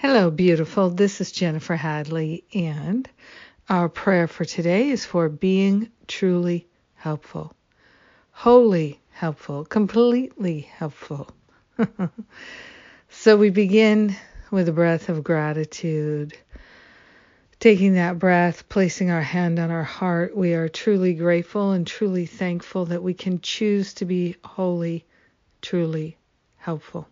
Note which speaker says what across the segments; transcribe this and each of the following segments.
Speaker 1: Hello, beautiful. This is Jennifer Hadley, and our prayer for today is for being truly helpful, wholly helpful, completely helpful. so we begin with a breath of gratitude. Taking that breath, placing our hand on our heart, we are truly grateful and truly thankful that we can choose to be wholly, truly helpful.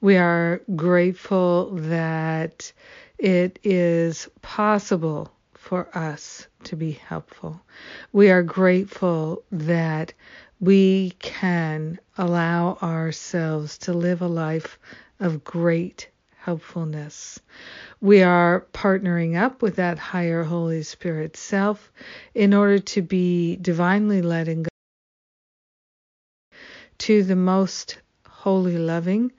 Speaker 1: We are grateful that it is possible for us to be helpful. We are grateful that we can allow ourselves to live a life of great helpfulness. We are partnering up with that higher Holy Spirit self in order to be divinely led and to the most holy, loving,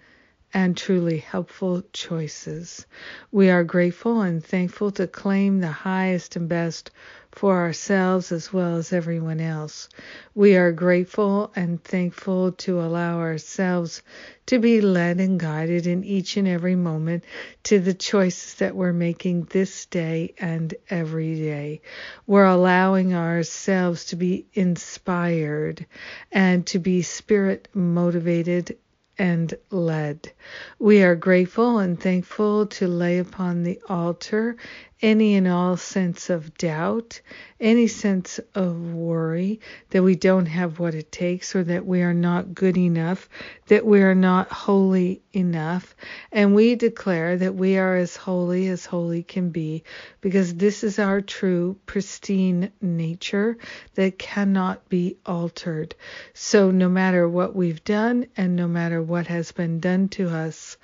Speaker 1: and truly helpful choices. We are grateful and thankful to claim the highest and best for ourselves as well as everyone else. We are grateful and thankful to allow ourselves to be led and guided in each and every moment to the choices that we're making this day and every day. We're allowing ourselves to be inspired and to be spirit motivated and led. We are grateful and thankful to lay upon the altar any and all sense of doubt, any sense of worry that we don't have what it takes or that we are not good enough, that we are not holy enough. And we declare that we are as holy as holy can be because this is our true, pristine nature that cannot be altered. So no matter what we've done and no matter what has been done to us,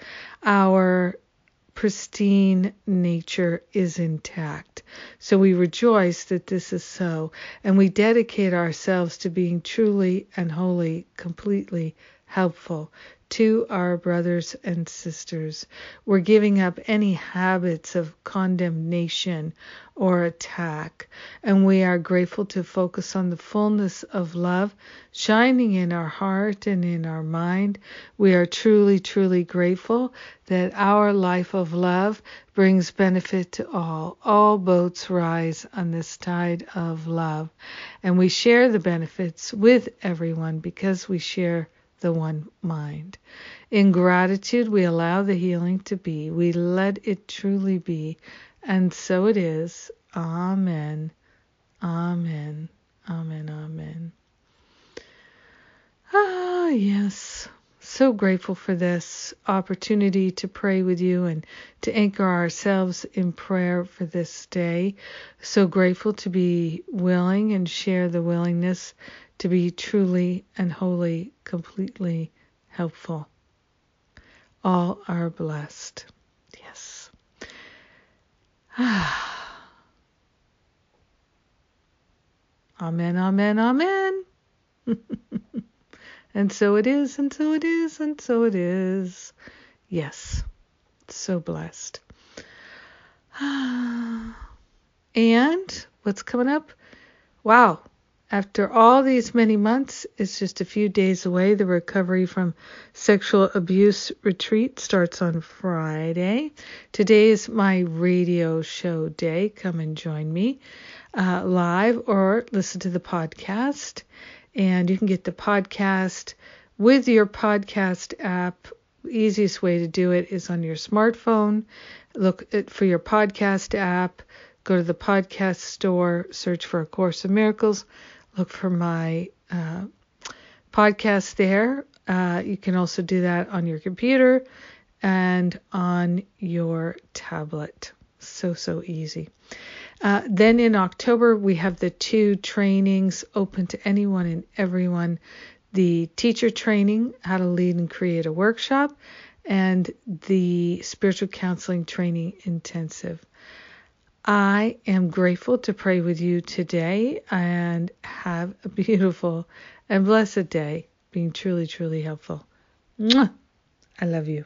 Speaker 1: our pristine nature is intact. So we rejoice that this is so, and we dedicate ourselves to being truly and wholly, completely helpful to our brothers and sisters. We're giving up any habits of condemnation or attack, and we are grateful to focus on the fullness of love shining in our heart and in our mind. We are truly, truly grateful that our life of love brings benefit to all. All boats rise on this tide of love, and we share the benefits with everyone because we share the one mind. In gratitude, we allow the healing to be. We let it truly be. And so it is. Amen. Amen. Amen. Ah, yes. So grateful for this opportunity to pray with you and to anchor ourselves in prayer for this day. So grateful to be willing and share the willingness to be truly and wholly, completely helpful. All are blessed. Yes. amen, amen, amen. and so it is, and so it is, and so it is. Yes. So blessed. and what's coming up? Wow, after all these many months, it's just a few days away. The recovery from sexual abuse retreat starts on Friday. Today is my radio show day. Come and join me uh, live or listen to the podcast. And you can get the podcast with your podcast app. Easiest way to do it is on your smartphone. Look for your podcast app. Go to the podcast store, search for A Course of Miracles look for my uh, podcast there. Uh, you can also do that on your computer and on your tablet. So, so easy. Uh, then in October, we have the two trainings open to anyone and everyone the teacher training, how to lead and create a workshop, and the spiritual counseling training intensive. I am grateful to pray with you today and have a beautiful and blessed day, being truly, truly helpful. Mwah! I love you.